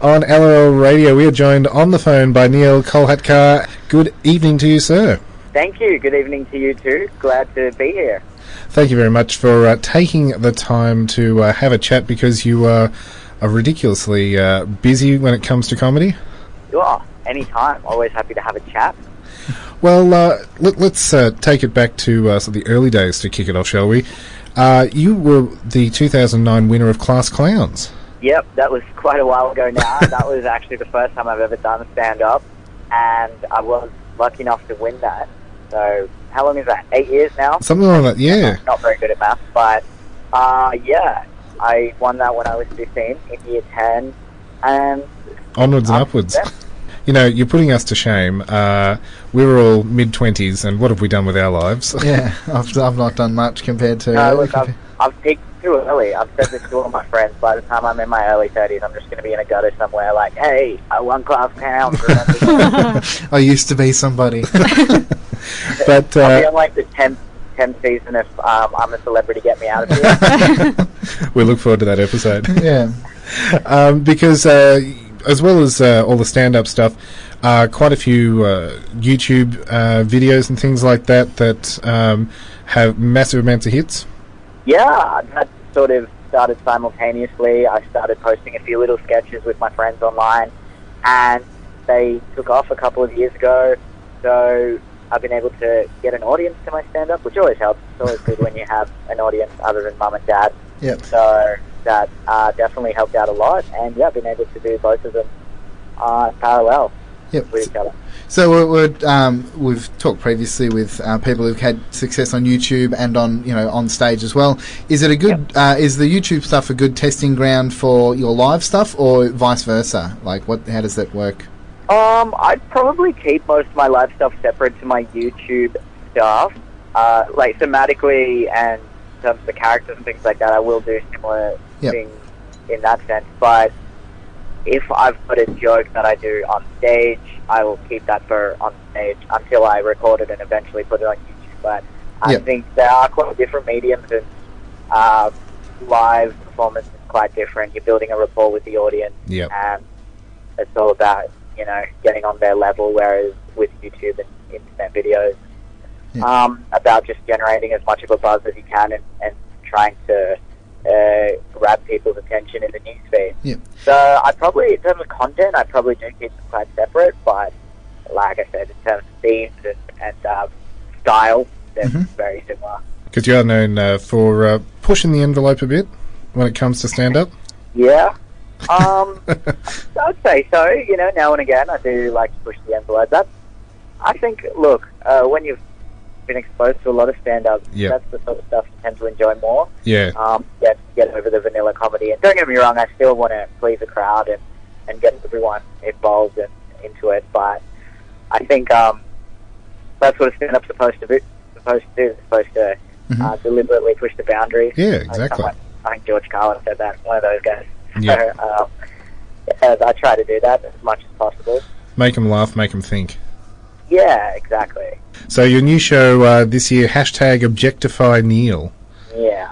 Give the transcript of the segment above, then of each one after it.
On LOL Radio, we are joined on the phone by Neil Kolhatkar. Good evening to you, sir. Thank you. Good evening to you too. Glad to be here. Thank you very much for uh, taking the time to uh, have a chat because you uh, are ridiculously uh, busy when it comes to comedy. Oh, anytime. Always happy to have a chat. Well, uh, let, us uh, take it back to uh, the early days to kick it off, shall we? Uh, you were the 2009 winner of Class Clowns. Yep, that was quite a while ago now. that was actually the first time I've ever done stand up, and I was lucky enough to win that. So, how long is that? Eight years now? Something like that, yeah. I'm not very good at math, but uh, yeah, I won that when I was 15 in year 10, and onwards and upwards. Yeah. You know, you're putting us to shame. Uh, we were all mid twenties, and what have we done with our lives? yeah, I've, I've not done much compared to. No, look, I've, I've peaked too early. I've said this to all my friends. By the time I'm in my early 30s, I'm just going to be in a gutter somewhere like, hey, I won Class Clowns. I used to be somebody. but uh, I'll be on like the 10th 10th season if um, I'm a celebrity. Get me out of here. we look forward to that episode. Yeah. Um, because uh, as well as uh, all the stand-up stuff, uh, quite a few uh, YouTube uh, videos and things like that that um, have massive amounts of hits. Yeah, that sort of started simultaneously. I started posting a few little sketches with my friends online, and they took off a couple of years ago. So I've been able to get an audience to my stand up, which always helps. It's always good when you have an audience other than mum and dad. Yep. So that uh, definitely helped out a lot. And yeah, I've been able to do both of them uh, parallel yep. with each other. So we're, we're, um, we've talked previously with uh, people who've had success on YouTube and on you know on stage as well. Is it a good? Yep. Uh, is the YouTube stuff a good testing ground for your live stuff, or vice versa? Like, what? How does that work? Um, I'd probably keep most of my live stuff separate to my YouTube stuff. Uh, like thematically and in terms of the characters and things like that, I will do similar yep. things in that sense. But if I've got a joke that I do on stage, I will keep that for on stage until I record it and eventually put it on YouTube. But I yep. think there are quite different mediums and uh, live performance is quite different. You're building a rapport with the audience, yep. and it's all about you know getting on their level. Whereas with YouTube and internet videos, yep. um, about just generating as much of a buzz as you can and, and trying to uh, grab people's attention in the Yep. So I probably, in terms of content, I probably do keep them quite separate. But like I said, in terms of themes and, and uh, style, they're mm-hmm. very similar. Because you are known uh, for uh, pushing the envelope a bit when it comes to stand up. yeah. Um, I'd say so. You know, now and again, I do like to push the envelope. That's, I think, look, uh, when you've been exposed to a lot of stand-up. Yep. That's the sort of stuff you tend to enjoy more. Yeah. Um, get get over the vanilla comedy. And don't get me wrong, I still want to please the crowd and, and get everyone involved and into it. But I think um, that's what a stand-up's supposed to be. Supposed to do. It's supposed to mm-hmm. uh, deliberately push the boundaries. Yeah, exactly. I, I think George Carlin said that. One of those guys. Yeah. So, um, I try to do that as much as possible. Make them laugh, make them think. Yeah, exactly. So your new show uh, this year, hashtag Objectify Neil. Yeah.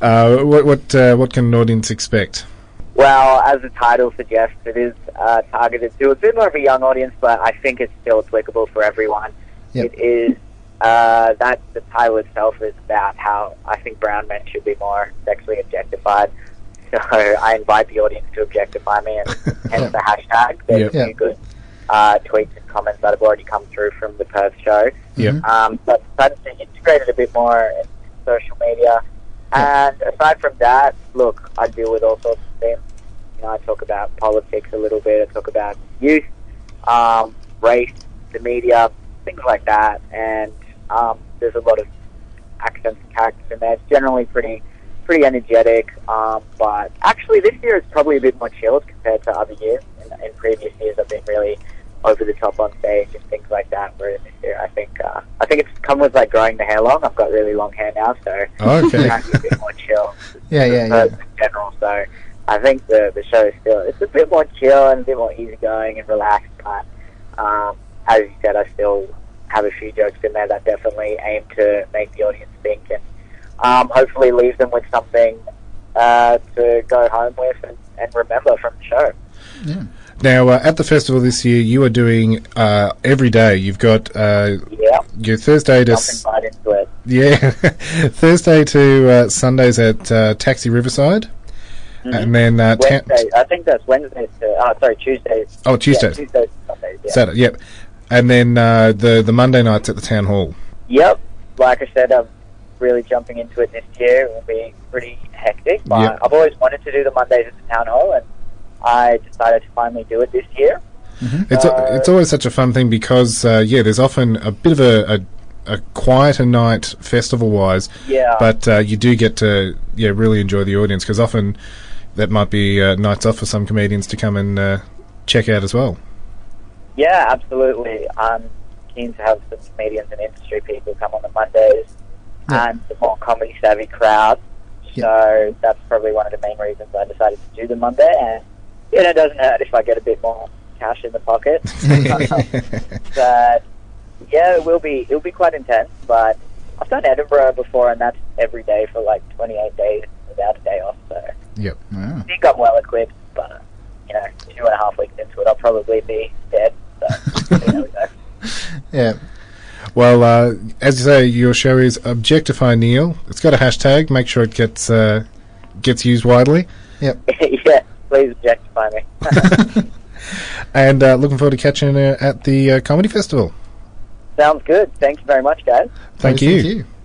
Uh, what what uh, what can an audience expect? Well, as the title suggests, it is uh, targeted to a bit more of a young audience, but I think it's still applicable for everyone. Yep. It is uh, that the title itself is about how I think brown men should be more sexually objectified. So I invite the audience to objectify me, and hence the hashtag. There's yep. good uh, tweets and comments that have already come through from the Perth show. Yeah. Um, but decided to integrate it a bit more in social media. And aside from that, look, I deal with all sorts of things. You know, I talk about politics a little bit. I talk about youth, um, race, the media, things like that. And um, there's a lot of accents and characters in there. It's generally pretty pretty energetic. Um, but actually, this year is probably a bit more chilled compared to other years. In, in previous years, I've been really over the top on stage and things like that. Whereas this year, I think uh, I think it's come with like growing the hair long. I've got really long hair now, so okay. it's a bit more chill. yeah, yeah, yeah. In general, so I think the the show is still it's a bit more chill and a bit more easygoing and relaxed. But um, as you said, I still have a few jokes in there that definitely aim to make the audience think and um, hopefully leave them with something uh, to go home with and, and remember from the show. Yeah. Now, uh, at the festival this year, you are doing uh, every day. You've got uh, Yeah, your Thursday to s- right into it. yeah Thursday to uh, Sundays at uh, Taxi Riverside, Mhm. and then uh, ta- Wednesday, I think that's Wednesday to, oh, sorry, Tuesday. oh Tuesday, Yeah, Tuesday to Sunday, yeah. Saturday, yep, and then uh, the the Monday nights at the town hall. Yep. Like I said, I'm really jumping into it this year. It will be pretty hectic. But Yep. I've always wanted to do the Mondays at the town hall, and I decided to finally do it this year. It's Uh, it's always such a fun thing because uh, yeah, there's often a bit of a, a, a quieter night festival wise, Yeah. but uh, you do get to yeah really enjoy the audience because often that might be uh, nights off for some comedians to come and uh, check out as well. Yeah, absolutely. I'm keen to have some comedians and industry people come on the Mondays Yeah. and the more comedy savvy crowd. Yeah. So that's probably one of the main reasons I decided to do the Monday. And you know, it doesn't hurt if I get a bit more cash in the pocket. but yeah, it will be. It'll be quite intense. But I've done Edinburgh before, and that's every day for like 28 days without a day off. So yep. Wow. I think I'm well equipped. But you know, two and a half weeks into it, I'll probably be dead. So there we go. Yeah. Well, uh, as you say, your show is Objectify Neil. It's got a hashtag. Make sure it gets uh, gets used widely. Yep. yeah, please objectify me. And uh, looking forward to catching you at the uh, comedy festival. Sounds good. Thank you very much, guys. Thank Yes, you. Thank you.